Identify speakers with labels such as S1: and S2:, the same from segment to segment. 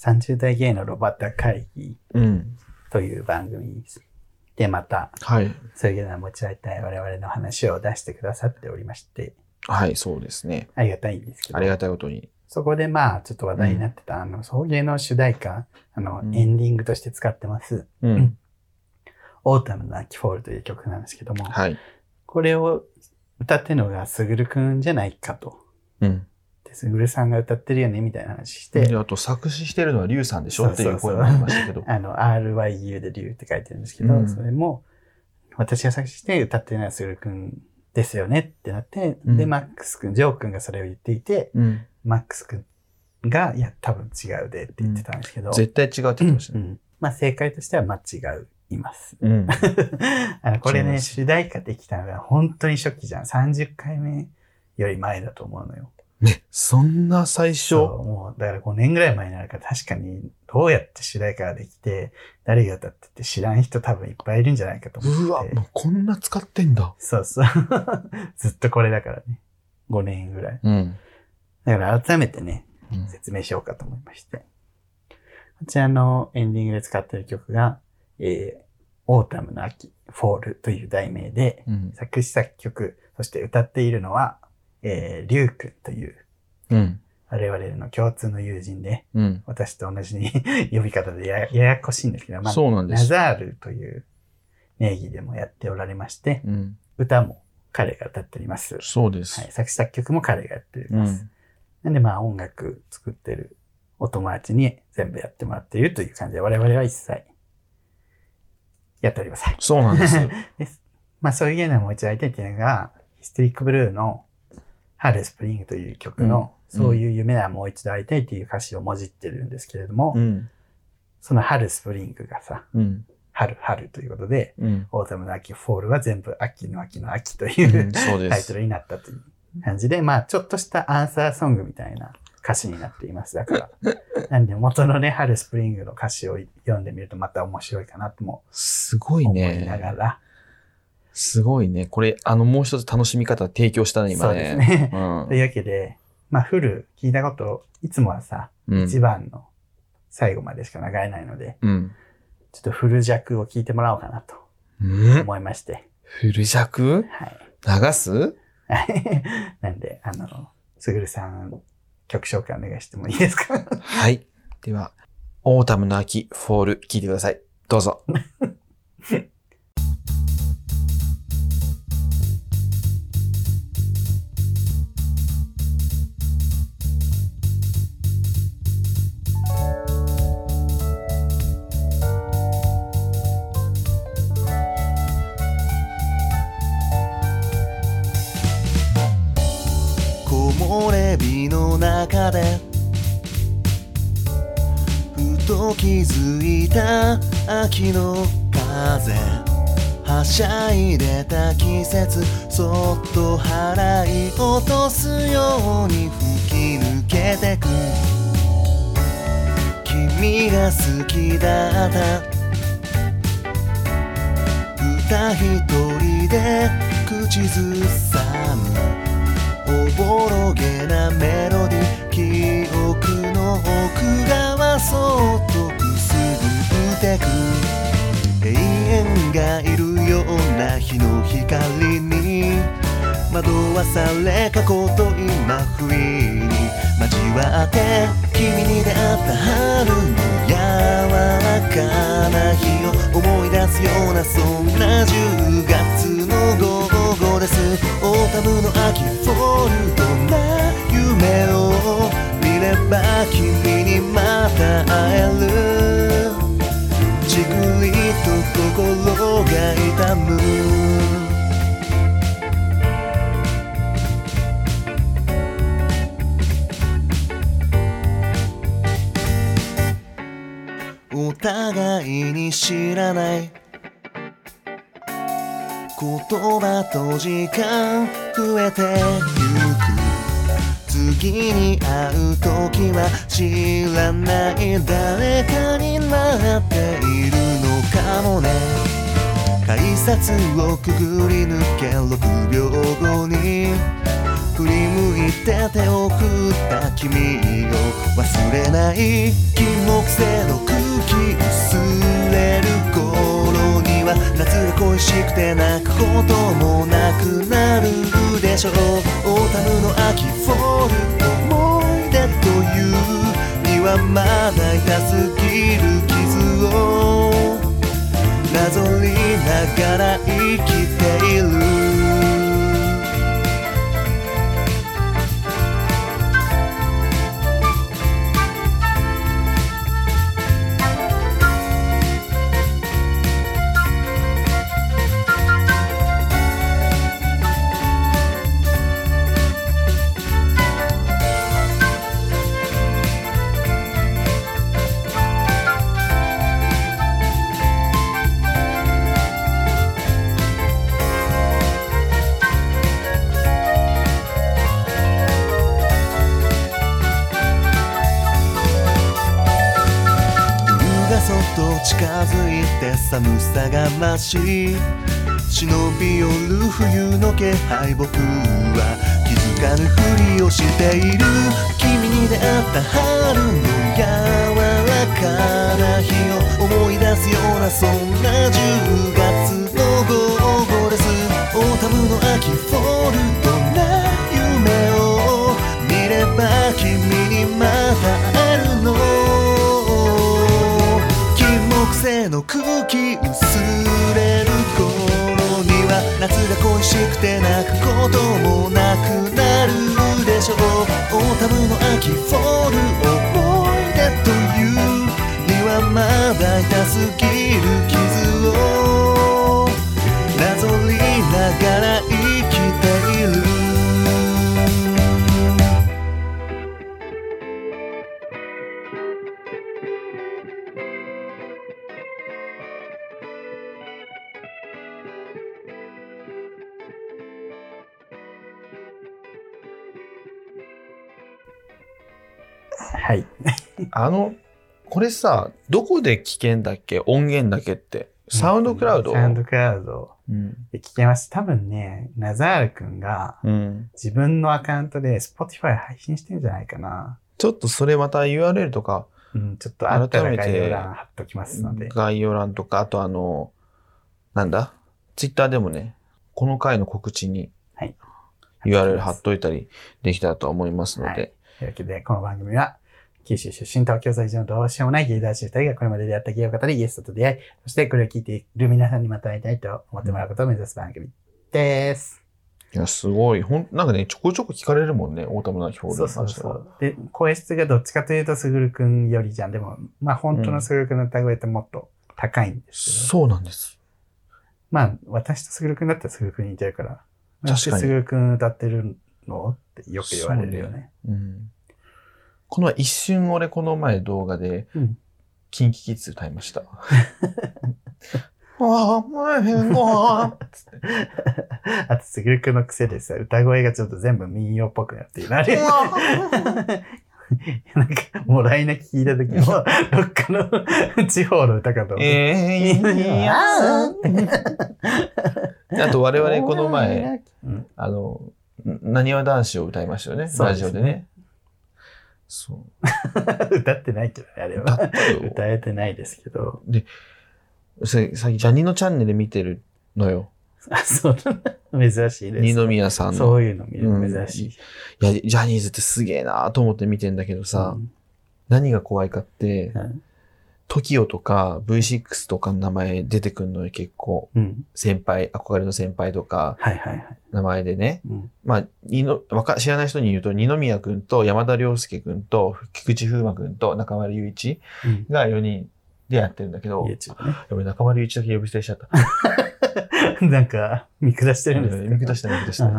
S1: 30代ゲイのロバタ会議
S2: うん。
S1: という番組でまた、
S2: はい。
S1: そういうのを持ち合いたい我々の話を出してくださっておりまして、
S2: はい、そうですね。
S1: ありがたいんですけど
S2: あり、がたいことに。
S1: そこでまあ、ちょっと話題になってた、あの、送迎の主題歌、あの、
S2: うん
S1: エンディングとして使ってます、
S2: うん。
S1: Autumn の秋 Fall という曲なんですけども、
S2: はい。
S1: これを歌ってるのがすぐるくんじゃないかと。
S2: うん。
S1: で、すぐるさんが歌ってるよね、みたいな話して、
S2: で、あと作詞してるのはリュウさんでしょ？っていう声もありましたけど。
S1: あの、RYU でリュウって書いてるんですけど、
S2: うん
S1: それも、私が作詞して歌ってるのはすぐるくんですよねってなって、
S2: うん
S1: で、マックスくん、ジョーくんがそれを言っていて、
S2: うん。
S1: マックスくんが、いや、多分違うでって言ってたんですけど、
S2: 絶対違うって言ってましたね。
S1: うんまあ正解としては間違います。
S2: うん。
S1: あの、これね、主題歌できたのが本当に初期じゃん。30回目より前だと思うのよ。
S2: ね、そんな最初。
S1: もう、だから5年ぐらい前になるから確かにどうやって主題歌ができて、誰が歌ってって知らん人多分いっぱいいるんじゃないかと思って。
S2: うわ、もうこんな使ってんだ。
S1: そうそう。ずっとこれだからね。5年ぐらい。
S2: うん。
S1: だから改めてね、
S2: うん
S1: 説明しようかと思いまして。こちらのエンディングで使っている曲が、えー、 Autumn の秋、 Fall という題名で、
S2: うん。
S1: 作詞作曲、そして歌っているのは、えー、リュウ君という、
S2: うん。
S1: 我々の共通の友人で、
S2: うん。
S1: 私と同じに 呼び方でやややこしいんですけど、まあ、
S2: そうなんです。
S1: ナザールという名義でもやっておられまして、
S2: うん。
S1: 歌も彼が歌っております。
S2: そうです。
S1: はい、作詞作曲も彼がやっており
S2: う
S1: ます。
S2: ん。
S1: なんでまあ音楽作ってるお友達に全部やってもらっているという感じで、我々は一切やっておりません。
S2: そうなんです。
S1: です。まあそういうのを持ち上げてっていうのが、ヒステリックブルーの春スプリングという曲の、
S2: うん
S1: そういう夢はもう一度会いたいという歌詞をもじってるんですけれども、
S2: うん。
S1: その春スプリングがさ、
S2: うん。
S1: 春春ということで、
S2: うん。
S1: Autumn の秋、 Fall は全部秋の秋の秋という。タイトルになったという感じで、まあちょっとしたアンサーソングみたいな歌詞になっています。だから。なんで元のね、春スプリングの歌詞を読んでみるとまた面白いかなとも
S2: すごい
S1: 思いなが
S2: ね。
S1: ら。
S2: すごいね。これ、あの、もう一つ楽しみ方提供したね、今
S1: そうです
S2: ね。
S1: ね。
S2: うん
S1: というわけで、まあフル聞いたこと、いつもはさ、
S2: うん。
S1: 一番の最後までしか流れないので、
S2: うん。
S1: ちょっとフル弱を聞いてもらおうかなと
S2: うん
S1: 思いまして。
S2: フル弱？
S1: はい。
S2: 流す？
S1: なんで、あの、すぐるさん、曲紹介お願いしてもいいですか？
S2: はい。では、オータムの秋、フォール、聞いてください。どうぞ。
S3: と気づいた秋の風。はしゃいでた季節そっと払い落とすように吹き抜けてく。君が好きだった。歌一人で口ずさむ。おぼろげなメロディ記憶の奥側そっとくすぐってく永遠がいるような日の光に惑わされ過去と今不意に交わって君に出会った春の柔らかな日を思い出すようなそんな10月。後です。 Autumn の秋 Fallな夢を見れば君にまた会える。じくりと心が痛む。お互いに知らない。言葉と時間増えてゆく次に会う時は知らない誰かになっているのかもね。改札をくぐり抜け6秒後に。振り向いて手を振った君を忘れない。金木犀の空気薄れる夏が恋しくて泣くこともなくなるでしょう。 Autumn の秋 Fall 思い出というにはまだ痛すぎる傷を。なぞりながら生きている。寒さが増し忍び寄る冬の気配僕は気づかぬふりをしている君に出会った春の柔らかな日を思い出すようなそんな10月の午後です Autumn の秋 Fall どんな夢を見れば君にまた会えるのの空気薄れる頃には夏が恋しくて泣くこともなくなるでしょう。 Autumn の秋 Fall 思い出という。にはまだ痛すぎる傷を。
S1: はい。
S2: あの、これさ、どこで聞けんだっけ？音源だけって。サウンドクラウド？
S1: サウンドクラウド
S2: うん。
S1: で聞けます。多分ね、ナザールくんが
S2: うん。
S1: 自分のアカウントで Spotify 配信してるんじゃないかな。
S2: ちょっとそれまた URL とか、
S1: うん、ちょっとあったら
S2: 改めて
S1: 概要欄貼っときますので。
S2: 概要欄とか、あとあの、なんだ？ツイッターでもね、この回の告知に
S1: はい。
S2: URL 貼っといたりできたらと思いますので、
S1: はいというわけで、この番組は、九州出身、東京在住のどうしようもない芸男子二人がこれまで出会った芸を語り、ゲストと出会い、そしてこれを聞いている皆さんにまた会いたいと思ってもらうことを目指す番組です。
S2: いや、すごい。ほん、なんかね、ちょこちょこ聞かれるもんね、オータムナキホール
S1: そうそうそう。で、声質がどっちかというと、すぐるくんよりじゃん。でも、まあ本当のすぐるくんの歌声ってもっと高いんですけど、
S2: そうなんです。
S1: まあ私とすぐるくんだったらすぐるくんに似てるから、
S2: 確かに
S1: すぐるくん歌ってるの？ってよく言われるよね。
S2: うん。この前一瞬俺この前動画で、
S1: うん
S2: キンキキッズ歌いました。ああ、前へんごつって。
S1: あと、すぐるくんの癖でさ、歌声がちょっと全部民謡っぽくなっている。あれなんか、もらい泣き聞いた時も、どっかの地方の歌かと思って。
S2: えー、あと我々この前、
S1: うん、
S2: あの、なにわ男子を歌いましたよね、ラジオでね。そう。
S1: 歌ってないけどね、あれ
S2: 歌
S1: は。歌えてないですけど。
S2: さ最近ジャニーのチャンネル見てるのよ。
S1: あ、そう。珍しいです。
S2: 二宮さんの。
S1: そういうの見る珍しい。
S2: いや、ジャニーズってすげえなと思って見てんだけどさ、
S1: うん
S2: 何が怖いかって、
S1: うん。
S2: TOKIO とか V6 とかの名前出てくんのよ、結構。
S1: うん。
S2: 先輩、憧れの先輩とか、
S1: はいはいはい。
S2: 名前でね。
S1: うん。
S2: まあ、にのわか知らない人に言うと、二宮くんと山田涼介くんと菊池風磨くんと中丸雄一
S1: うん。
S2: が4人でやってるんだけど、
S1: YouTube ね。
S2: 俺中丸雄一だけ呼び捨てしちゃった。
S1: なんか、見下してるんですか？
S2: 見下した見下した。
S1: あ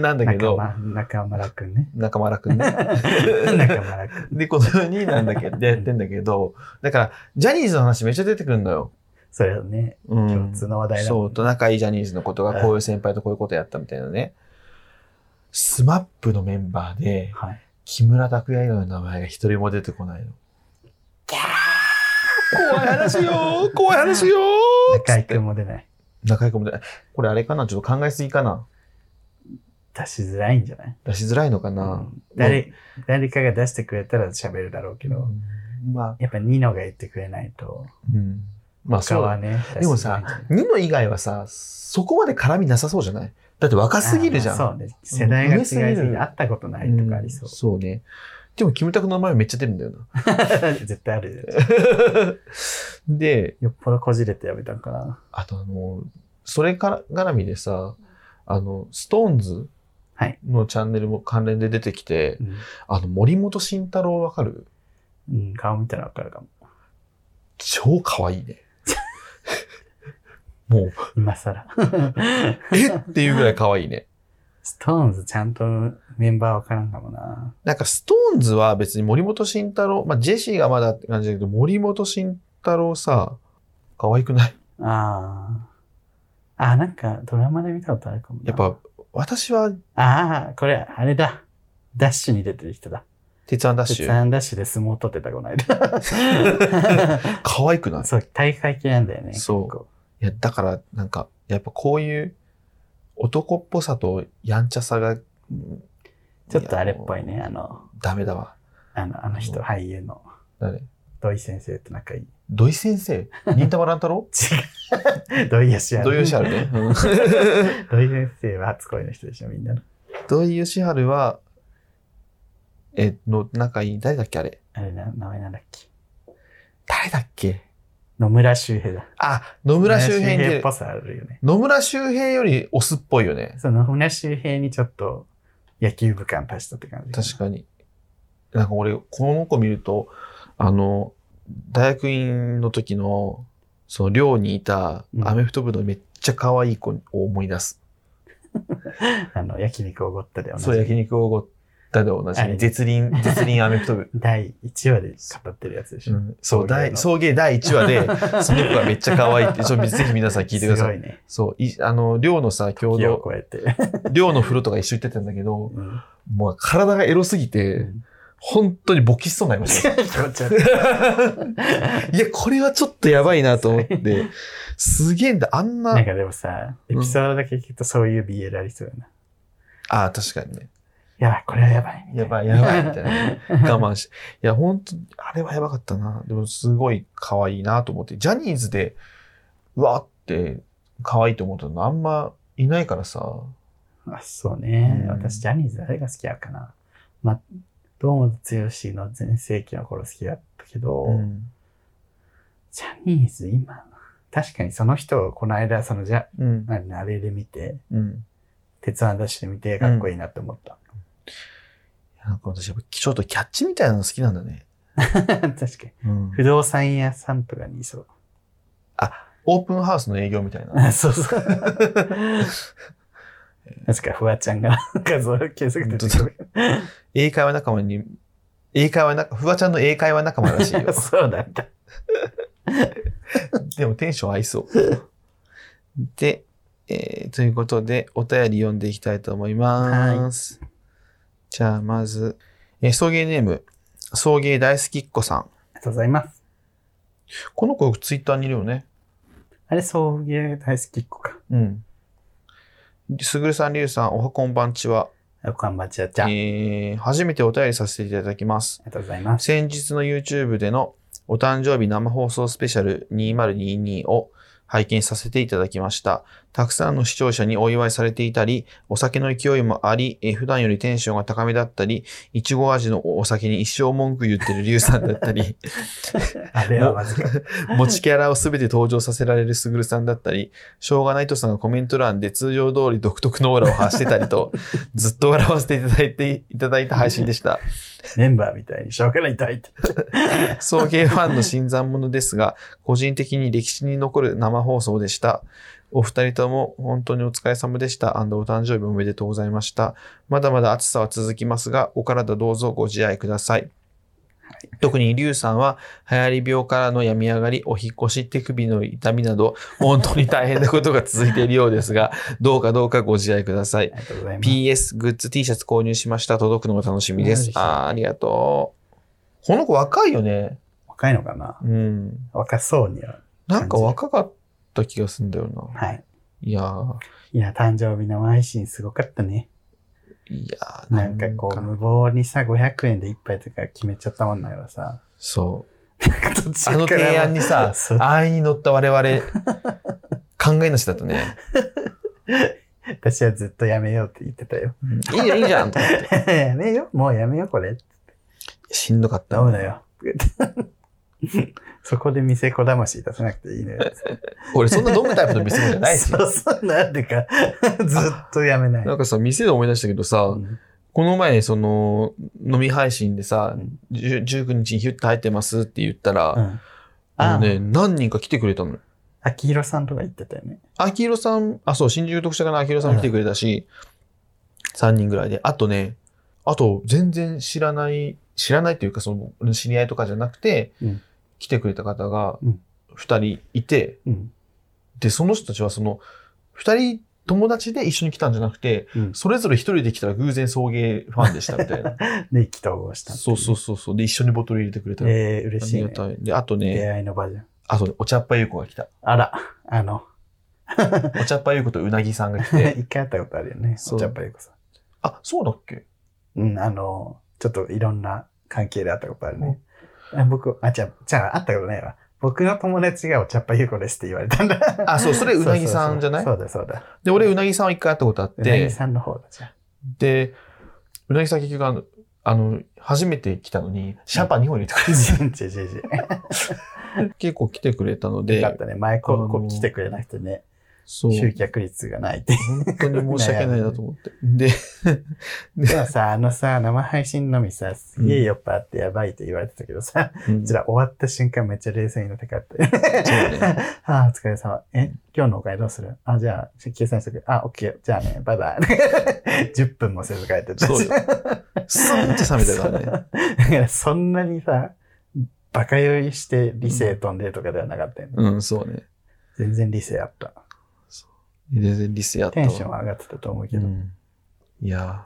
S2: なんだけど、
S1: 中村くんね。
S2: 中村くんね。
S1: 中村くん。
S2: で、この4人なんだけど、でやってんだけど、だから、ジャニーズの話めっちゃ出てくるのよ。
S1: それはね、
S2: うん。
S1: 共通の話題だもん
S2: そう、と仲いいジャニーズのことがこういう先輩とこういうことやったみたいなね。スマップのメンバーで、
S1: はい。
S2: 木村拓哉以外の名前が一人も出てこないの。怖い話よ。ー怖い話よ。ー
S1: 中居くんも出ない。
S2: 中居君も出ない。これあれかな？ちょっと考えすぎかな？
S1: 出しづらいんじゃない？
S2: 出しづらいのかな、
S1: うん。誰、誰かが出してくれたら喋るだろうけど、
S2: うん。まあ、
S1: やっぱニノが言ってくれないと、
S2: うん。まあそう。
S1: はね、
S2: でもさ、ニノ以外はさ、そこまで絡みなさそうじゃない？だって若すぎるじゃん。
S1: そうね。世代が違いすぎ会ったことないとかありそう。
S2: そうね。でも、キムタクの名前めっちゃ出るんだよな。
S1: 絶対ある。
S2: で、
S1: よっぽどこじれてやめたんかな。
S2: あとあの、それから絡みでさ、あの、ストーンズ
S1: はい
S2: のチャンネルも関連で出てきて、
S1: うん。
S2: あの、森本慎太郎わかる？
S1: うん、顔見たらわかるかも。
S2: 超可愛いね。もう、
S1: 今更。
S2: え？っていうぐらい可愛いね。
S1: ストーンズちゃんとメンバーわからんかもな。
S2: なんか、ストーンズは別に森本慎太郎、まあ、ジェシーがまだって感じだけど、森本慎太郎さ、可愛くない？
S1: ああ。あ、なんかドラマで見たことあるかもな。
S2: やっぱ、私は、
S1: ああ、これ、あれだ。ダッシュに出てる人だ。
S2: 鉄腕ダッシュ？
S1: 鉄腕ダッシュで相撲取ってた、この間。
S2: 可愛くない？
S1: そう、大会系なんだよね。
S2: そういや、だから、なんか、やっぱこういう男っぽさとやんちゃさが、うん
S1: ちょっとあれっぽい
S2: や。
S1: ね。あの、
S2: ダメだわ。
S1: あの、あの人、俳優の
S2: 誰？
S1: 土井先生と仲いい。
S2: 土井先生？忍たま乱太郎？
S1: 違う。土井善
S2: 土井善
S1: 治。
S2: 晴ね。うん
S1: 土井先生は初恋の人でしょ、みんなの。
S2: 土井善晴は、え、の、仲いい、誰だっけあれ？
S1: あれな、名前なんだっけ？
S2: 誰だっけ？
S1: 野村周平だ。
S2: あ、野村周平に
S1: 野っぽさあるよね。
S2: 野村周平よりオスっぽいよね。
S1: その野村周平にちょっと野球部感足したって感じ。
S2: 確かに。なんか俺、この子見ると、あの、大学院の時の、その寮にいた
S1: うん
S2: アメフト部のめっちゃ可愛い子を思い出す。
S1: あの、焼肉おごったで同じ。
S2: そう、焼肉をおごったで同じ
S1: あれ
S2: 絶倫、絶倫 アメフト部。
S1: 第1話で語ってるやつでしょ。
S2: うんそう、第、
S1: 送
S2: 送迎第1話で、その子がめっちゃ可愛いって、ちょっとぜひ皆さん聞いてください。
S1: すごいね。
S2: そう、いあの、寮のさ、共同、
S1: 超えて。
S2: 寮の風呂とか一緒に行ってたんだけど、
S1: うん
S2: もう体がエロすぎて、本当に勃起しそうになりました。
S1: い。
S2: いや、これはちょっとやばいなと思って、すげえんだ、あんな、
S1: なんかでもさ、エピソードだけ聞くとそういう BL ありそうやな。
S2: ああ、確かにね。
S1: やばい、これはやばい。
S2: やばい、やばい、みたいなね。我慢し。いや、本当あれはやばかったな。でも、すごい可愛いなと思って。ジャニーズで、うわーって、可愛いと思ったのあんまいないからさ。
S1: あそうね、
S2: うん
S1: 私、ジャニーズ誰が好きやかな。まあ、堂本剛の全盛期の頃好きだったけど、
S2: うん。
S1: ジャニーズ今、確かにその人をこの間、そのじゃ、
S2: うん。
S1: 何あれで見て、
S2: うん。
S1: 鉄腕ダッシュで見てかっこいいなって思った。
S2: なんか私、ちょっとキャッチみたいなの好きなんだね。
S1: 確かに。
S2: うん。
S1: 不動産屋さんとかにいそう。
S2: オープンハウスの営業みたいな。
S1: あ そうそう。確か、フワちゃんが画像検索で出てくる。
S2: 英会話仲間に、英会話仲、フワちゃんの英会話仲間らしいよ。
S1: そうだった。
S2: でもテンション合いそう。で、えーということで、お便り読んでいきたいと思います。じゃあ、まず、えー送迎ネーム、送迎大好きっ子さん。
S1: ありがとうございます。
S2: この子、ツイッターにいるよね。
S1: あれ、送迎大好きっ子か。
S2: うん。すぐるさん、りゅうさん、おはこんばんちは。
S1: おかんばちゃちゃ。あり
S2: えー初めてお便りさせていただきます。
S1: がとうございます。
S2: 先日の YouTube でのお誕生日生放送スペシャル2022を拝見させていただきました。たくさんの視聴者にお祝いされていたり、お酒の勢いもあり、えー普段よりテンションが高めだったり、いちご味のお酒に一生文句言ってるリュウさんだったり、
S1: あれはまずか。
S2: 持ちキャラをすべて登場させられるすぐるさんだったり、しょうがないとさんがコメント欄で通常通り独特のオーラを発してたりと、ずっと笑わせていただいていただいた配信でした。
S1: メンバーみたいにしゃべらないたいて。
S2: 送迎ファンの新参者ですが、個人的に歴史に残る生放送でした。お二人とも本当にお疲れ様でした。お誕生日おめでとうございました。まだまだ暑さは続きますが、お体どうぞご自愛ください。特にリュウさんは流行り病からの病み上がり、お引っ越し手首の痛みなど、本当に大変なことが続いているようですが、どうかどうかご自愛ください
S1: あ。りがとうございます。
S2: PS グッズ T シャツ購入しました。届くのが楽しみです。あーありがとう。この子若いよね。
S1: 若いのかな？
S2: うん。
S1: 若そうには。
S2: なんか若かった気がするんだよな。
S1: はい。
S2: いやー、
S1: いや、誕生日生配信すごかったね。
S2: いやー
S1: なんかこう、無謀にさ、500円で一杯とか決めちゃったもんだからさ。
S2: そう。あの提案にさ安易に乗った我々、考えなしだとね、
S1: 私はずっとやめようって言ってたよ。
S2: いいよいいじゃんと思って。
S1: やめようもうやめようこれ。
S2: しんどかった。
S1: ダメだよ。そこで店子魂出さなくていいのよ。
S2: 俺そんな飲むタイプの店じゃないし。
S1: そうそう、なんでか、ずっとやめない。
S2: なんかさ、店で思い出したけどさ、
S1: うん
S2: この前、その、飲み配信でさ、
S1: うん
S2: じゅ19日にヒュッと入ってますって言ったら、
S1: うん
S2: あのね、何人か来てくれたの。
S1: 秋広さんとか言ってたよね。
S2: 秋広さん、あ、そう、新宿特殊課の秋広さんも来てくれたし、3人ぐらいで。あとね、あと、全然知らない、知らないというか、その知り合いとかじゃなくて、
S1: うん
S2: 来てくれた方が
S1: うん
S2: 2人いて、
S1: うん。
S2: で、その人たちはその、2人友達で一緒に来たんじゃなくて、
S1: うん。
S2: それぞれ1人で来たら偶然送迎ファンでしたみたいな。
S1: で、意気投合した
S2: そうそうそうそう。で、一緒にボトル入れてくれたの。
S1: えー、嬉しい、ね。
S2: で、あと
S1: 出
S2: ね、
S1: 会いの場じゃん。
S2: あと、お茶っ葉優子が来た。
S1: あら、あの、
S2: お茶っ葉優子とうなぎさんが来て、
S1: 一回会ったことあるよね。
S2: そう
S1: お茶っぱゆこさ
S2: あ、そうだっけ？
S1: ん。うん、あの、ちょっといろんな関係で会ったことあるね。あ僕、あ、じゃあ、じゃあ会ったことないわ。僕の友達がお茶っぱゆこですって言われたんだ。
S2: あ、そう、それうなぎさんじゃない？
S1: そうだ、そうだ。
S2: で、俺うなぎさんは一回会ったことあっ
S1: うなぎ
S2: て、
S1: さんの方だ、じゃ
S2: で、うなぎさん結局あの、あの、初めて来たのに、シャンパン2本入れてく
S1: あ。
S2: れ。て、結構来てくれたの
S1: よかっ
S2: で、
S1: たね。前ここ来てくれなくてね、
S2: そう、
S1: 集客率がないって。
S2: 本当に申し訳ないなと思って。で、
S1: でもさ、あのさ、生配信のみさ、すげえ酔っ払ってやばいって言われてたけどさ、
S2: うん
S1: こちら終わった瞬間めっちゃ冷静になって帰って。
S2: そうね
S1: ああ、お疲れ様。え、今日のお金どうする？あ、じゃあ、計算してくれ。あ、オッケー。じゃあね、バイバイ。10分もせず帰ってった。
S2: そうよスンって冷めたからね。
S1: だからそんなにさ、バカ酔いして理性飛んでとかではなかったよね。
S2: うん、そうね。
S1: 全然理性あった。
S2: 全然理性あったわ。
S1: テンションは上がってたと思うけど。
S2: うんいや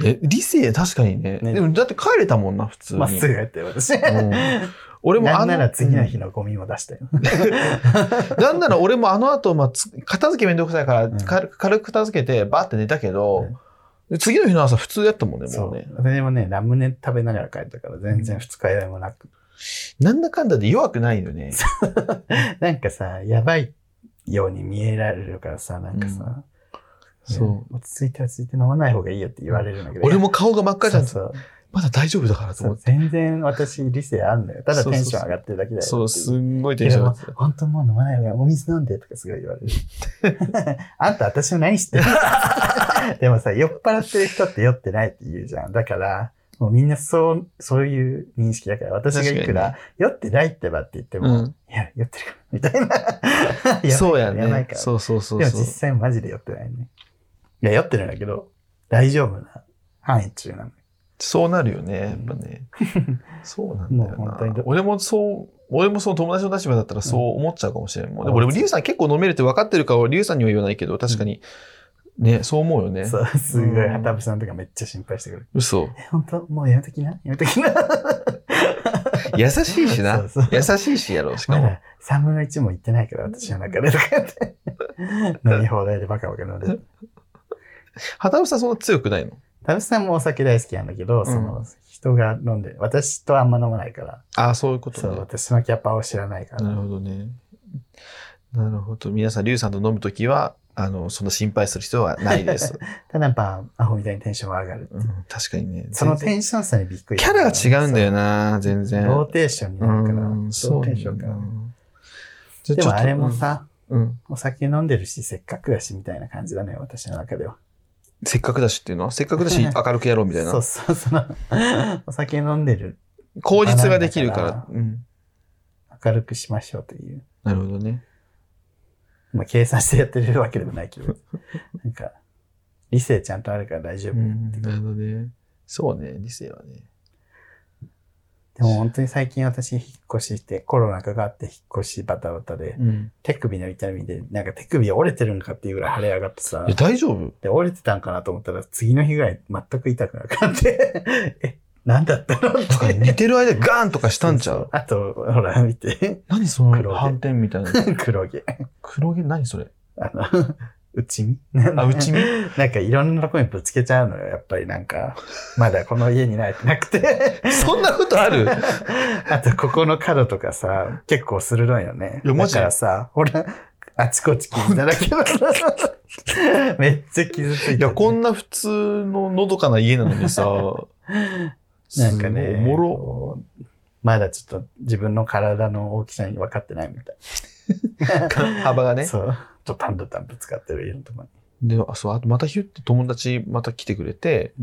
S2: ー え、理性確かにね。
S1: ね
S2: でもだって帰れたもんな、普通に。
S1: まっすぐ帰って私。
S2: うん俺もあの、
S1: なんなら次の日のゴミも出したよ。
S2: うんなんなら俺もあの後、まあ、つ片付けめんどくさいから、
S1: うん
S2: 軽く軽く片付けてバーって寝たけど、次の日の朝普通やったもんね、もうね。。
S1: 私もね、ラムネ食べながら帰ったから全然二日酔いもなく。
S2: なんだかんだで弱くないよね。
S1: なんかさ、やばいように見えられるからさ、なんかさ、
S2: そう。
S1: 落ち着いて落ち着いて飲まない方がいいよって言われるんだけど。
S2: 俺も顔が真っ赤じゃん。
S1: そうそう
S2: まだ大丈夫だからと思って。
S1: 全然私理性あんのよ。ただテンション上がってるだけだよ
S2: そう、すんごいテンション上がってた。
S1: 本当もう飲まない方がお水飲んでとかすごい言われる。あんた私の何知ってる？でもさ、酔っ払ってる人って酔ってないって言うじゃん。だから、もうみんなそう、そういう認識だから、私がいく
S2: 確
S1: ら、酔ってないってばって言っても、
S2: うん
S1: いや、酔ってるから、みたいな。い
S2: そうやね。
S1: やばいから。
S2: そうそうそう
S1: でも実。際マジで酔ってないね。いや、酔ってるんだけど、大丈夫な範囲中なの。
S2: そうなるよね、やっぱね。そうなんだよな
S1: もう本当にど。
S2: 俺もそう、俺もその友達の立場だったらそう思っちゃうかもしれんもん。でも
S1: うん
S2: 俺もリュウさん結構飲めるって分かってるから、リュウさんには言わないけど、確かに、ね、そう思うよね。
S1: そう、すごい、
S2: うん
S1: はたぶさんとかめっちゃ心配してくる。
S2: 嘘。
S1: え、本当？もうやめときなやめときな。
S2: 優しいしな
S1: そうそう。
S2: 優しいしやろ、しかも。
S1: まだ3分の1も行ってないから、私の中でとか言って。飲み放題でバカバカ飲んでる。
S2: 畑尾さんそんな強くないの？
S1: 田淵さんもお酒大好きなんだけど、その、人が飲んで、私とあんま飲まないから、
S2: ああ、そういうこと
S1: そう、
S2: ね。
S1: 私のキャパを知らないから。
S2: なるほどね。なるほど。皆さん、リュウさんと飲むときは、あの、そんな心配する必要はないです。
S1: ただやっぱ、アホみたいにテンションが上がる。
S2: うん、確かにね。
S1: そのテンション差にびっくり。
S2: キャラが違うんだよな、全然。
S1: ローテーションになるから。ロ
S2: うん、
S1: ー
S2: そう
S1: テーションから。
S2: じゃちょっと
S1: でもあれもさ、
S2: うん。
S1: お酒飲んでるし、せっかくだし、みたいな感じだね、私の中では。
S2: せっかくだしっていうの？は、せっかくだし 明るくやろうみたいな
S1: そう。そう、その、お酒飲んでる、
S2: 口実ができる
S1: か。
S2: らうん。
S1: 明るくしましょうという。
S2: なるほどね。
S1: まあ、計算してやってるわけでもないけど、なんか、理性ちゃんとあるから大丈夫。
S2: うん。なるほどね。そうね、理性はね。
S1: でも本当に最近私引っ越しして、コロナかかって引っ越しバタバタで、
S2: うん。
S1: 手首の痛みで、なんか手首折れてるのかっていうぐらい腫れ上がってさ
S2: え、、大丈夫？
S1: で、折れてたんかなと思ったら、次の日ぐらい全く痛くなくなって、え、なんだったの？っ
S2: なんか
S1: て。
S2: 寝てる間ガーンとかしたんちゃ
S1: そううあと、ほら、見て。
S2: 何その反転みたいな。
S1: 黒毛。
S2: 黒毛？何それ？
S1: あの、内身
S2: あ、内身
S1: なんかいろんなとこにぶつけちゃうのよ、やっぱりなんか。まだこの家に慣れてなくて。
S2: そんなことある？
S1: あと、ここの角とかさ、結構鋭いよね。
S2: いやマジ？
S1: だからさ、ほら、あちこち傷だらけだめっちゃ傷ついてる、
S2: いや、こんな普通ののどかな家なのにさ、
S1: なんかね、
S2: おもろ。
S1: まだちょっと自分の体の大きさに分かってないみたい。
S2: 幅がね。
S1: そう。ドタンドタンぶつかってる家のとこに。
S2: で、あ、そう、あとまたヒュって友達また来てくれて、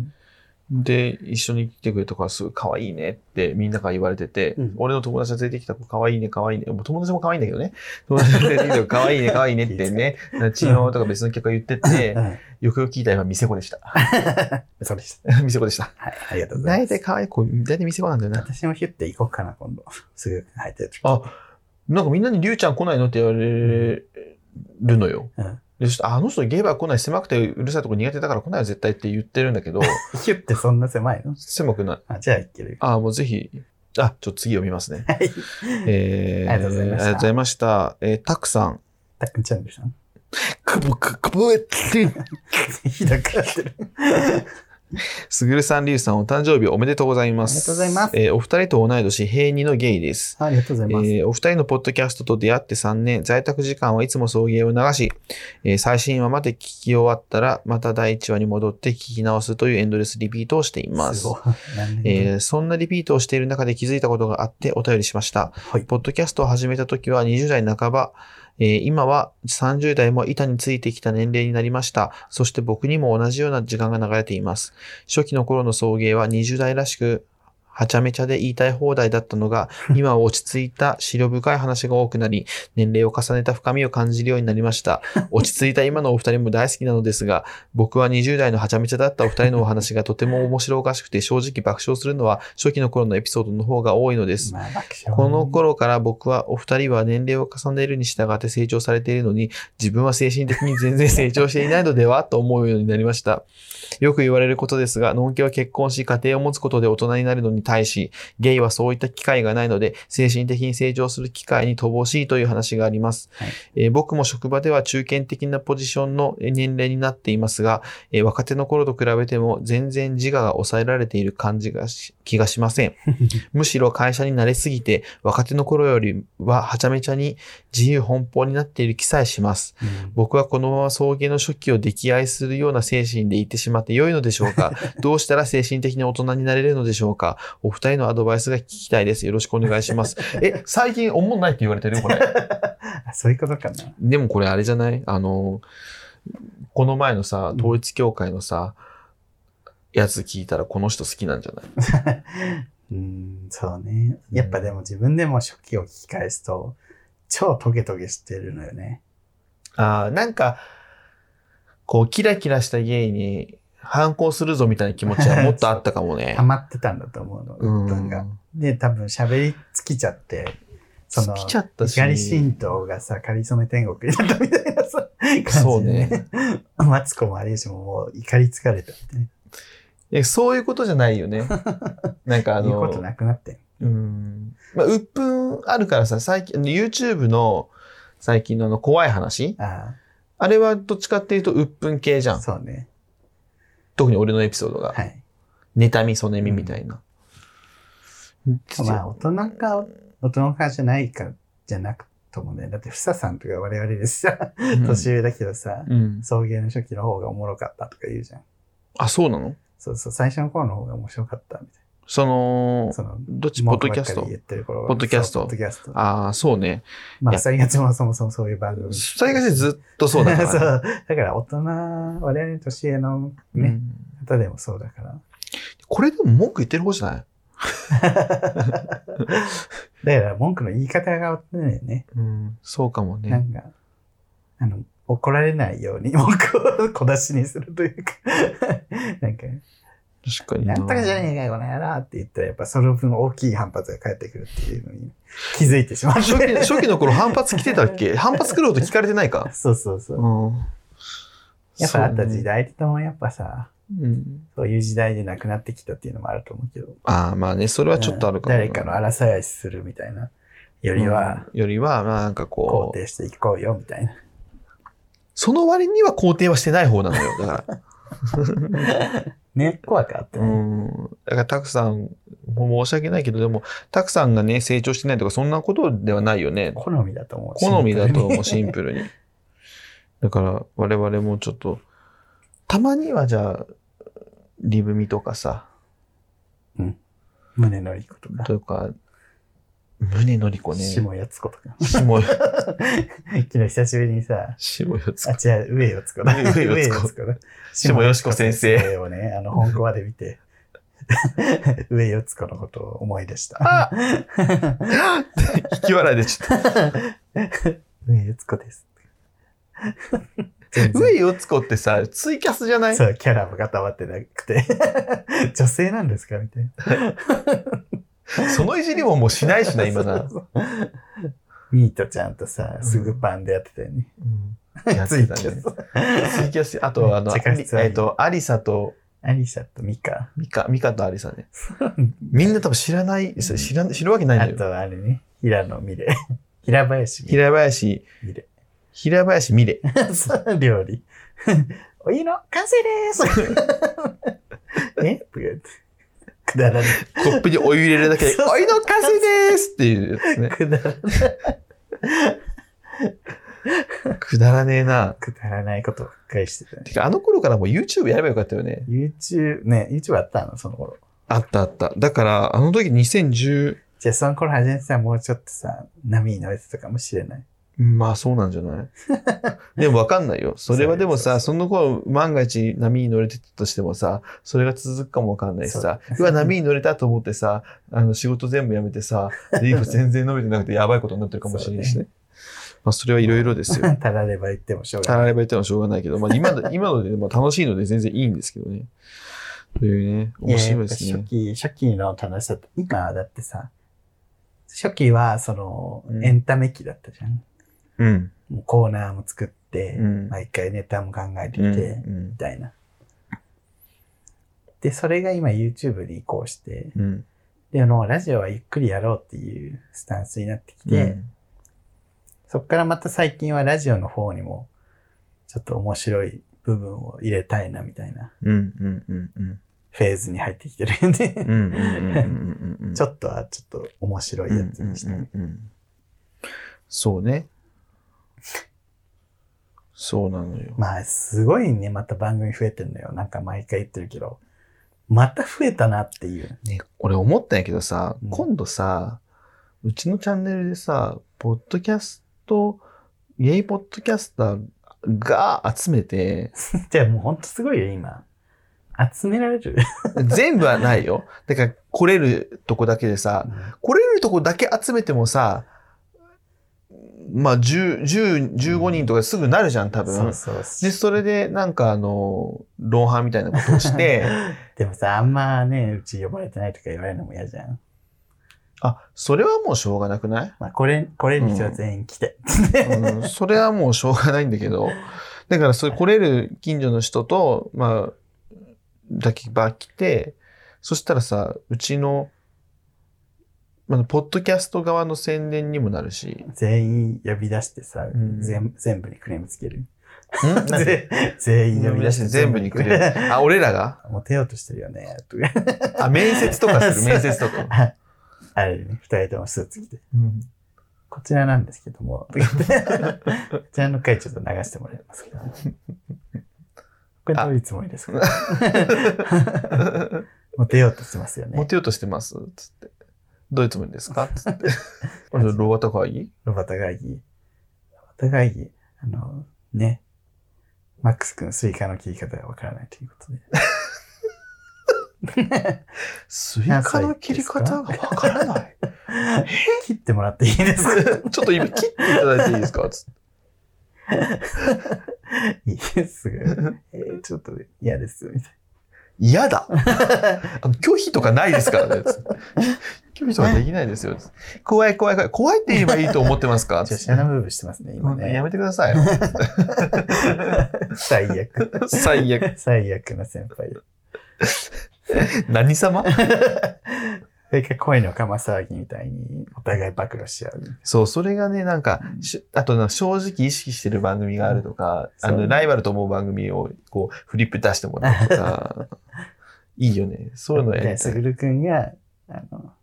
S2: で、一緒に来てくれたからすごい可愛いねってみんなから言われてて、
S1: うん
S2: 俺の友達が連れてきた子可愛いね、可愛いね。もう友達も可愛いんだけどね。友達が連れてきた子可愛いね、可愛いねってね、チーノとか別の客が言ってて、
S1: うん。
S2: よくよく聞いたら今、店子でした。
S1: そうでした。
S2: 店子でした。
S1: はい、ありがとうございます。
S2: 大体可愛い子、大体店子なんだよな。
S1: 私もヒュッて行こうかな、今度。すぐ入ってる時。
S2: あ、なんかみんなにリュウちゃん来ないの？って言われるのよ。
S1: うん。
S2: で、そしてあの人ゲーバー来ない、狭くてうるさいとこ苦手だから来ないよ絶対って言ってるんだけど、
S1: ヒュッてそんな狭いの？
S2: 狭くない。
S1: あ、じゃあ行ける。
S2: あ、もうぜひ、あ、ちょっと次読みますね。
S1: はい。
S2: えー、
S1: ありがとうございました
S2: ありがとうございました。えー、たくさん。
S1: たっくんちゃんでさん。
S2: くぶく、くぶえって。
S1: ひどくなってる。
S2: すぐるさん、りゅうさん、お誕生日おめでとうございます。
S1: ありがとうございます
S2: えーお二人と同い年、平二のゲイです。
S1: ありがとうございます。
S2: えーお二人のポッドキャストと出会って3年、在宅時間はいつも送迎を流し、えー最新話まで聞き終わったら、また第1話に戻って聞き直すというエンドレスリピートをしています。
S1: ごい。何年
S2: えーそんなリピートをしている中で気づいたことがあってお便りしました。
S1: はい
S2: ポッドキャストを始めた時は20代半ば、え今は30代も板についてきた年齢になりました。そして僕にも同じような時間が流れています。初期の頃の送迎は20代らしく、はちゃめちゃで言いたい放題だったのが、今は落ち着いた、資料深い話が多くなり、年齢を重ねた深みを感じるようになりました。落ち着いた今のお二人も大好きなのですが、僕は20代のはちゃめちゃだったお二人のお話がとても面白おかしくて、正直爆笑するのは初期の頃のエピソードの方が多いのです。この頃から僕はお二人は年齢を重ねるに従って成長されているのに、自分は精神的に全然成長していないのではと思うようになりました。よく言われることですが、のんけは結婚し家庭を持つことで大人になるのに対し、ゲイはそういった機会がないので、精神的に成長する機会に乏しいという話があります。
S1: はい
S2: えー僕も職場では中堅的なポジションの年齢になっていますが、えー若手の頃と比べても全然自我が抑えられている感じがし気がしません。むしろ会社に慣れすぎて、若手の頃よりははちゃめちゃに自由奔放になっている気さえします。
S1: うん
S2: 僕はこのまま送迎の初期を溺愛するような精神でいってしまって良いのでしょうか？どうしたら精神的に大人になれるのでしょうか？お二人のアドバイスが聞きたいです。よろしくお願いします。え、最近思んないって言われてる？よ、これ。
S1: あ そういうことかな。
S2: でもこれあれじゃない？あの、この前のさ、統一教会のさ、やつ聞いたらこの人好きなんじゃない？
S1: うん、そうね。やっぱでも自分でも初期を聞き返すと、超トゲトゲしてるのよね。
S2: ああ、なんか、こう、キラキラしたゲイに反抗するぞみたいな気持ちは もっとあったかもね
S1: ハ。マってたんだと思うの、
S2: うん。
S1: 自分が。で、多分喋り尽きちゃって、その、
S2: 尽きちゃったし
S1: 怒り神道がさ、かりそめ天国になったみたいなさ、感じで、
S2: そうね。
S1: マツコも有吉ももう怒り疲れたみたいな。
S2: えそういうことじゃないよね。なんかあ
S1: 言うこと
S2: の、
S1: なくなってん。
S2: うん。まあ、うっぷんあるからさ、最近、YouTube の最近のあの怖い話
S1: あ
S2: あれはどっちかっていうとうっぷん系じゃ
S1: あ、
S2: ん。
S1: そうね。
S2: 特に俺のエピソードが。
S1: はい。
S2: 妬み、そねみみたいな。
S1: まあ、大人か、大人かじゃないか、じゃなくともね。だって、ふささんとか我々でさ、
S2: うん
S1: 年上だけどさ、
S2: うん。
S1: 送迎の初期の方がおもろかったとか言うじゃん。
S2: あ、そうなの？
S1: そうそう、最初の頃の方が面白かったみたい
S2: その
S1: な。、その、
S2: どっちポッドキャスト？ポッドキャスト
S1: そうポッドキャスト。
S2: ああ、そうね。
S1: まあ、
S2: いや
S1: さりがちもそもそもそういう番組。
S2: それがしずっとそうだから。
S1: そう。だから大人、我々の年上のね、
S2: うん
S1: 方でもそうだから。
S2: これでも文句言ってる方じゃない？
S1: だから文句の言い方がね、ね
S2: うん、そうかもね。
S1: なんか、あの、怒られないように文句を小出しにするというか、なんか、
S2: 確かに
S1: なんとかじゃねえかよ、この野郎って言ったら、やっぱその分大きい反発が返ってくるっていうのに気づいてしまって。
S2: 初期初期の頃反発来てたっけ？反発来ること聞かれてないか
S1: そうそうそう。
S2: うん。
S1: やっぱあった時
S2: 代。
S1: 代ともやっぱさ、
S2: うん。
S1: そういう時代でなくなってきたっていうのもあると思うけど。
S2: ああ、まあね、それはちょっとあるかもな。
S1: 誰かの荒さやしするみたいな。よりは、
S2: うんよりは、まあなんかこう、
S1: 肯定していこうよ、みたいな。
S2: その割には肯定はしてない方なのよ。だから。
S1: 根っこは変わって
S2: う
S1: ない。
S2: ん。だから、たくさん、申し訳ないけど、でも、たくさんがね、成長してないとか、そんなことではないよね。
S1: 好みだと思う。
S2: 好みだと思う、
S1: シ
S2: シンプルに。だから、我々もちょっと、たまにはじゃあ、リブミとかさ、
S1: ンプルに。胸のりことか。
S2: とか、胸のりこね。
S1: 下やつことか。
S2: 下、
S1: 昨日久しぶりにさ、
S2: 下よつ
S1: あ、違う、上よつこだ。
S2: 上よつこ
S1: 上だ。
S2: 下よしこ先生
S1: をね、あの、本コアで見て、上よつこのことを思い出した。
S2: あ引き笑いでちょっ
S1: 上よつこです。
S2: 上よつこってさ、ツイキャスじゃない？
S1: そう、キャラも固まってなくて、女性なんですか？みたいな。
S2: そのいじりももうしないしな、今な。
S1: ミートちゃんとさ、すぐパンでやってたよね。
S2: うん やってたね。ツイキャス、あとあの、えっと、アリサと、
S1: アリサとミカ。
S2: ミカ、ミカとアリサね。みんな多分知らない、知ら、知るわけないのよ。
S1: あとあれね、平野美玲。平林美
S2: 平林、
S1: 玲。
S2: 平林美玲。
S1: そう料理。お湯の完成ですえ？くだらない。
S2: コップにお湯入れるだけで、お湯の完成ですっていうやつね。
S1: くだらない。
S2: くだらねえな。
S1: くだらないことばっかりしてたね。
S2: てか、あの頃からもう YouTube やればよかったよね。
S1: YouTube、ね、YouTube あったの？その頃。
S2: あったあった。だから、あの時2010、
S1: じゃあその頃初めてさ、もうちょっとさ、波に乗れてたかもしれない。
S2: まあそうなんじゃない？でもわかんないよ。それはでもさ、
S1: そ
S2: の頃万が一波に乗れてたとしてもさ、それが続くかもわかんないしさ、
S1: そう
S2: うわ、波に乗れたと思ってさ、あの仕事全部やめてさ、で、今全然伸びてなくてやばいことになってるかもしれないしね。まあそれはいろいろですよ。
S1: たられば言ってもしょう
S2: た
S1: がない。
S2: られば言ってもしょうがないけど、まあ今の、今ので、まあ楽しいので全然いいんですけどね。というね、面白いですね。
S1: 初期、初期の楽しさって、今だってさ、初期はその、
S2: うん
S1: エンタメ機だったじゃん。
S2: うん。
S1: もうコーナーも作って、
S2: うん
S1: 毎回ネタも考えて
S2: うん
S1: きて、
S2: うん
S1: みたいな。で、それが今 YouTube に移行して、
S2: うん。
S1: で、あの、ラジオはゆっくりやろうっていうスタンスになってきて、
S2: うん
S1: そっからまた最近はラジオの方にも、ちょっと面白い部分を入れたいなみたいなフェーズに入ってきてるんで、ちょっとはちょっと面白いやつにしたい。
S2: そうね。そうなのよ。
S1: まあ、すごいね、また番組増えてんのよ。なんか毎回言ってるけど、また増えたなっていう。
S2: ね、俺思ったんやけどさ、
S1: うん
S2: 今度さ、うちのチャンネルでさ、ポッドキャスト、ゲイポッドキャスターが集めて、
S1: じゃあもうほんとすごいよ、今。集められる？
S2: 全部はないよ。だから来れるとこだけでさ、来れるとこだけ集めてもさ、まあ、10、10、15人とかすぐなるじゃん、多分。
S1: そう。
S2: で、それで、なんかあの、ロンハーみたいなことをして、
S1: でもさ、あんまね、うち呼ばれてないとか言われるのも嫌じゃん。
S2: あ、それはもうしょうがなくない？
S1: まあ、これ、これに人は全員来て。
S2: うん、それはもうしょうがないんだけど、だからそれ来れる近所の人と、まあ、だけば来て、そしたらさ、うちの、まあ、ポッドキャスト側の宣伝にもなるし、
S1: 全員呼び出してさ、
S2: ん
S1: 全全部にクレームつける。全員呼び出して
S2: 全部にくれる。あ、俺らが？
S1: モテようとしてるよね、とか。
S2: あ、面接とかする、面接とか。
S1: あれね、二人ともスーツ着て。
S2: うん
S1: こちらなんですけども、こちらの回ちょっと流してもらえますか。これどういうつもりですか？モテようとしてますよね。
S2: モテようとしてます？つって。どういうつもりですか？つって。ロバタ会議
S1: ロバタ会議。ロバタ会議。あの、ね。マックス君、スイカの切り方がわからないということで。
S2: スイカの切り方？がわからない。
S1: 切ってもらっていいですか？
S2: ちょっと今切っていただいていいですか？つって
S1: いいですが、えーちょっと嫌です、みたい
S2: 嫌だ 拒否とかないですからね。拒否とかできないですよ。怖い怖い怖い。怖いって言えばいいと思ってますか？
S1: な。
S2: つって
S1: 女子アナムーブしてますね、今ね。
S2: やめてくださいよ。
S1: 最悪。
S2: 最悪。
S1: 最悪な先輩。
S2: 何様？
S1: それか恋の釜騒ぎみたいにお互い暴露し合う。
S2: そう、それがね、なんか、しあとな、正直意識してる番組があるとか、
S1: そう
S2: あの、ライバルと思う番組を、こう、フリップ出してもらうとか、いいよね。そういうのや
S1: で、
S2: りたい。
S1: すぐるくんが、あの、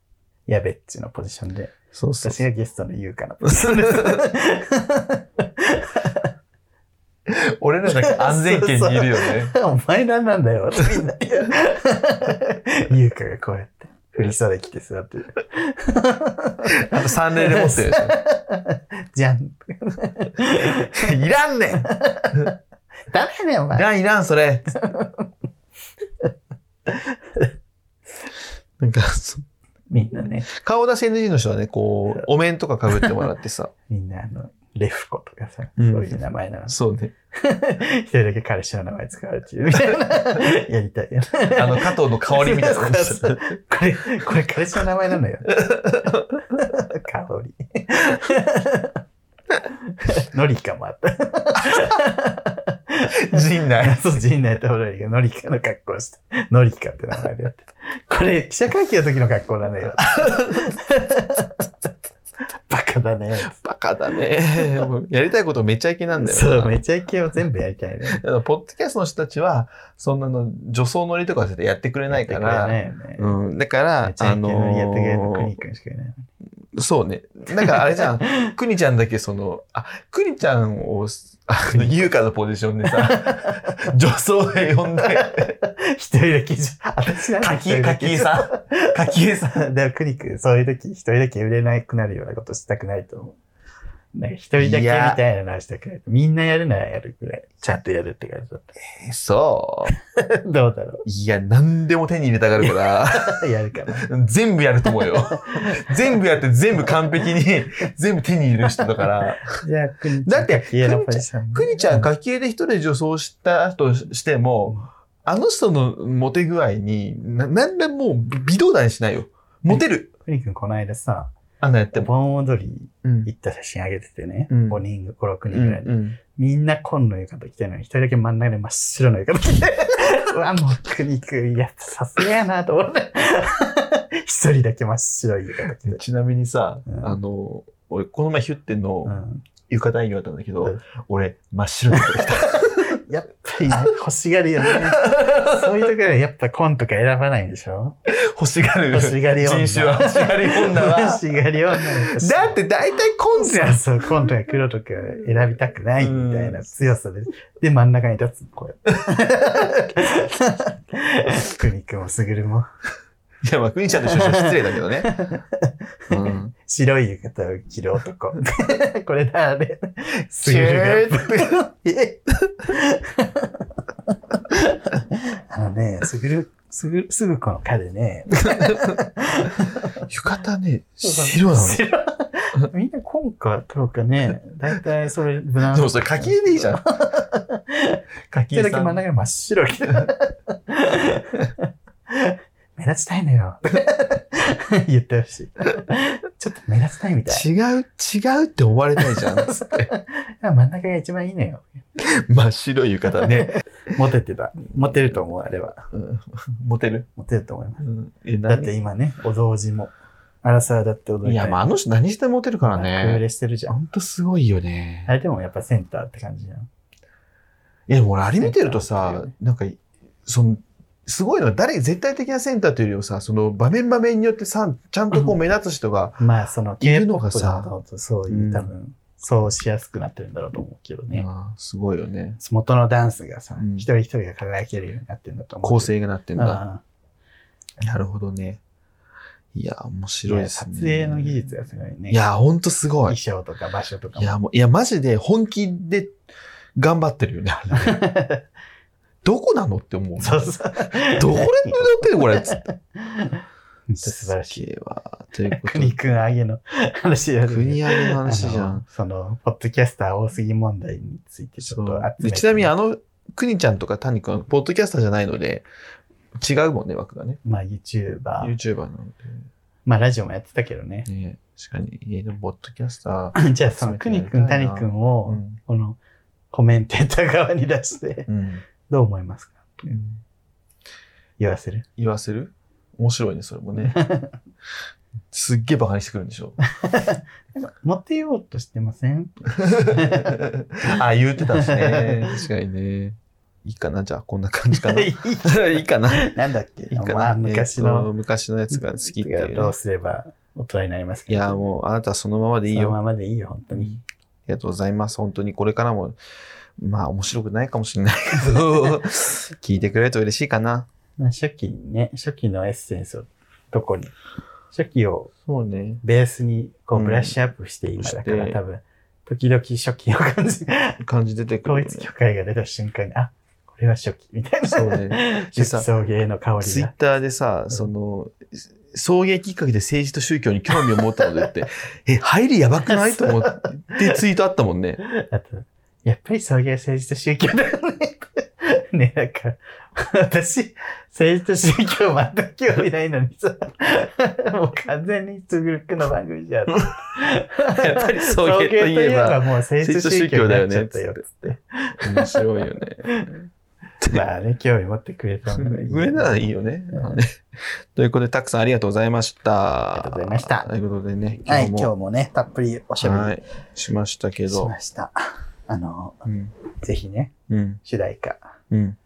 S1: やべっちのポジションで、
S2: そうそう
S1: 私がゲストの優香のポジションです。
S2: 俺らだけ安全圏にいるよね。
S1: お前なんなんだよ、みんな。優香がこうやって、振り袖着て座ってる。
S2: あと3例で持ってるでし
S1: じゃん。
S2: ょ。いらんねん
S1: ダメねん、お前。
S2: いらん、いらん、それ なんか、そ
S1: みんなね、
S2: 顔出し NG の人はね、こう、お面とか被ってもらってさ。
S1: みんなあの、レフコとかさ、
S2: うん
S1: そういう名前なの。
S2: そうね。
S1: 一人だけ彼氏の名前使われてるみたいな。やりたいよ。
S2: あの、加藤の香りみたいな感じ
S1: これ、これ彼氏の名前なのよ。香り。ノリカもあった。
S2: 陣内。
S1: そう、陣内とホロリがノリカの格好をして、ノリカって名前でやってた。これ、記者会見の時の格好なのよ。バカだね。
S2: バカだね。やりたいことめちゃイケなんだよな。
S1: そう、めちゃイケを全部やりたいね。
S2: ポッドキャストの人たちは、そんなの、女装乗りとかやってくれないから。
S1: やってくれないよね。
S2: うん。だから
S1: め、ちゃイ
S2: の
S1: のやってくれるの
S2: ー
S1: クニ君しかいない。
S2: そうね。だからあれじゃん。くにちゃんだけその、あ、くにちゃんを、優香のポジションでさ、女装で呼んで、
S1: 一人だけじゃ、私なんか
S2: かき、かきえさん。かきえさん。
S1: ん。でもクニ君、そういう時一人だけ売れなくなるようなことしたくないと思う。なんか一人だけみたいなのはしたくない。みんなやるならやるくらい。ちゃんとやるって感じだっ
S2: えそう。
S1: た。どうだろ
S2: いや、何でも手に入れたがるか
S1: う。やるかな。
S2: ら、全部やると思うよ。全部やって全部完璧に、全部手に入れる人だから。
S1: じゃあ、クニちゃん。
S2: だって。くにちゃん、かきえで一人で女装したとしても、あの人のモテ具合に、な、なんでもう微動だにしないよ。モテる。
S1: クニ君この間さ、
S2: あんなやっても。
S1: 盆踊り
S2: うん
S1: 行った写真あげててね。
S2: うん
S1: 5人、5、6
S2: う
S1: 人ぐらいで。
S2: ん。
S1: みんな紺の浴衣着てるのに、一人だけ真ん中で真っ白の浴衣着て。うわ、もう、クニ君、やっぱさすがやなと思って。一人だけ真っ白い浴衣着て。
S2: ちなみにさ、
S1: うん
S2: あの、俺、この前ヒュッテンの
S1: うん
S2: 浴衣演技だったんだけど、
S1: うん
S2: 俺、真っ白だった。
S1: やっぱりね、欲しがるよね。そういうところでやっぱ紺とか選ばないんでしょ
S2: 欲しがる。
S1: 欲しがり女。
S2: 人種は欲しがり女は
S1: 欲。しがり女。
S2: だって大体コンセ
S1: そうそう、紺とか黒とか選びたくないみたいな強さで。で、真ん中に立つ。こうやって。クニ君もすぐるも。
S2: いや、まあ、クニちゃんと一緒に 失礼だけどね。うん。
S1: 白い浴衣を着る男。これだ、あれ。す
S2: チ
S1: ぐ
S2: ュ。ー
S1: え？あのね、すぐる、すぐ、すぐこの彼ね。
S2: 浴衣ね、白なの。
S1: 白みんな今回黒かね、だいたいそれ無難。
S2: でもそれ、書き絵でいいじゃん。書き
S1: 一人だけ。真ん中に真っ白着て目立ちたいのよ。言ってほしい。ちょっと目立ちたいみたい。
S2: 違う、違うって思われたいじゃん。つって。
S1: 真ん中が一番いいのよ。
S2: 真っ白い浴衣ね。
S1: モテてた。モテると思う、あれは。
S2: うんモテる？
S1: モテると思います。
S2: うんえ
S1: だって今ね、お同時も。アラサーだって踊りたい。
S2: いや、まあ、あの人何してモテるから
S1: クー
S2: ね。
S1: レしてるじゃん。
S2: ほんとすごいよね
S1: あ。れでもやっぱセンターって感じじゃん。
S2: いや、俺あれ見てるとさ
S1: って、
S2: なんか、その、すごいのは誰、絶対的なセンターというよりもさ、その場面場面によってさ、ちゃんとこう目立つ人が、
S1: まあ、その、
S2: いるのがさ
S1: そういうう、
S2: ん
S1: 多分、そうしやすくなってるんだろうと思うけどね。
S2: すごいよね。
S1: 元のダンスがさ、
S2: うん
S1: 一人一人が輝けるようになってるんだと思う。
S2: 構成がなってんだ。
S1: あ
S2: なるほどね。いや、面
S1: あ
S2: 白いですね。
S1: 撮影の技術がすごいね。
S2: いや、ほんとすごい
S1: 衣。装とか場所とかも。
S2: いや、もう、いや、マジで本気で頑張ってるよね。どこなのって思う。
S1: そうそう。
S2: どこで撮ってるこれっつって。
S1: 素晴らしい。
S2: ということ
S1: 国くんあげの話やる。
S2: 国上げの話じゃ
S1: あの
S2: ん。
S1: その、ポッドキャスター多すぎ問題についてちょっと集めて
S2: でちなみにあの、くにちゃんとか谷くんはポッドキャスターじゃないので、違うもんね、枠がね。
S1: まあ YouTuber。
S2: YouTuber なの
S1: まあラジオもやってたけどね。
S2: で。ね確かに。えでも、ポッドキャスター。
S1: じゃあその国くん、谷くん
S2: う
S1: を、
S2: ん。
S1: このコメンテーター側に出して、
S2: うん。
S1: どう思いますか？
S2: うん
S1: 言わせる？
S2: 言わせる？面白いね、それもね。すっげえバカにしてくるんでしょ。
S1: モテようとしてません？
S2: あ、言ってたしね。確かにね。いいかなじゃあ、こんな感じかな。いいかな
S1: なんだっけ？
S2: いいかな
S1: まあ、昔
S2: えっと
S1: の、
S2: 昔のやつが好きっていう
S1: どう
S2: ね。
S1: すれば大人になりますか？
S2: いや、もう、あなたはそのままでいいよ。
S1: そのままでいいよ、本当に。
S2: ありがとうございます。本当にこれからも、まあ面白くないかもしれないけど、聞いてくれると嬉しいかな。
S1: まあ、初期にね、初期のエッセンスをどこに、初期を
S2: そうね。
S1: ベースにこ
S2: う
S1: うんブラッシュアップして今だから、
S2: して
S1: 多分、時々初期を感じ、
S2: 感じ出てくる、ね。
S1: 統一教会が出た瞬間に、あ、これは初期みたいな。
S2: そうね。
S1: 初期送迎の香りが。
S2: ツイッターでさ、その、送迎きっかけで政治と宗教に興味を持ったのでって、え、入りやばくない？と思ってツイートあったもんね。
S1: あと、やっぱり送迎政治と宗教だよね。ね、なんか、私、政治と宗教全く興味ないのにさ、もう完全につぐるくの番組じゃん。や
S2: やっぱり送迎といえば
S1: もう政治と宗教になっちゃったよ、つって。
S2: 面白いよね。
S1: まあね、興味持ってくれたのがいい。
S2: 上ならいいよね。ということで、たくさんありがとうございました。
S1: ありがとうございました
S2: ということでね、
S1: はい、
S2: 今日も、
S1: 今日もね、たっぷりおしゃべ
S2: はい、しましたけ
S1: りし
S2: ど。
S1: ました。あの、
S2: うん。
S1: ぜひね、
S2: うん。
S1: 主題歌、
S2: うん。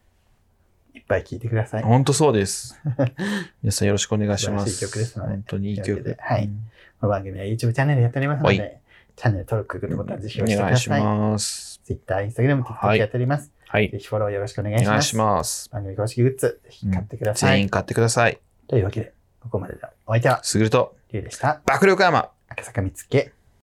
S1: いっぱい聴いてください。
S2: 本当そうです。皆さんよろしくお願いします。
S1: 素晴らしい曲ですので
S2: 本当にいい曲
S1: はい
S2: うん
S1: この番組は YouTube チャンネルやっておりますの
S2: は
S1: で、チャンネル登録、グッドボタンぜひ
S2: お
S1: 押してく
S2: 願いし
S1: ださい。
S2: ます。
S1: Twitter、Instagram、
S2: は
S1: TikTok
S2: い
S1: やっております。
S2: はい
S1: ぜ。ひフォローよろしくお願いします。
S2: お願いします。
S1: 番組公式グッズ、ぜひ買ってください。
S2: 全員買ってください。
S1: というわけで、ここまでのお相手は、
S2: すぐると、
S1: リュウでした。
S2: 爆力山
S1: 赤坂見つけ。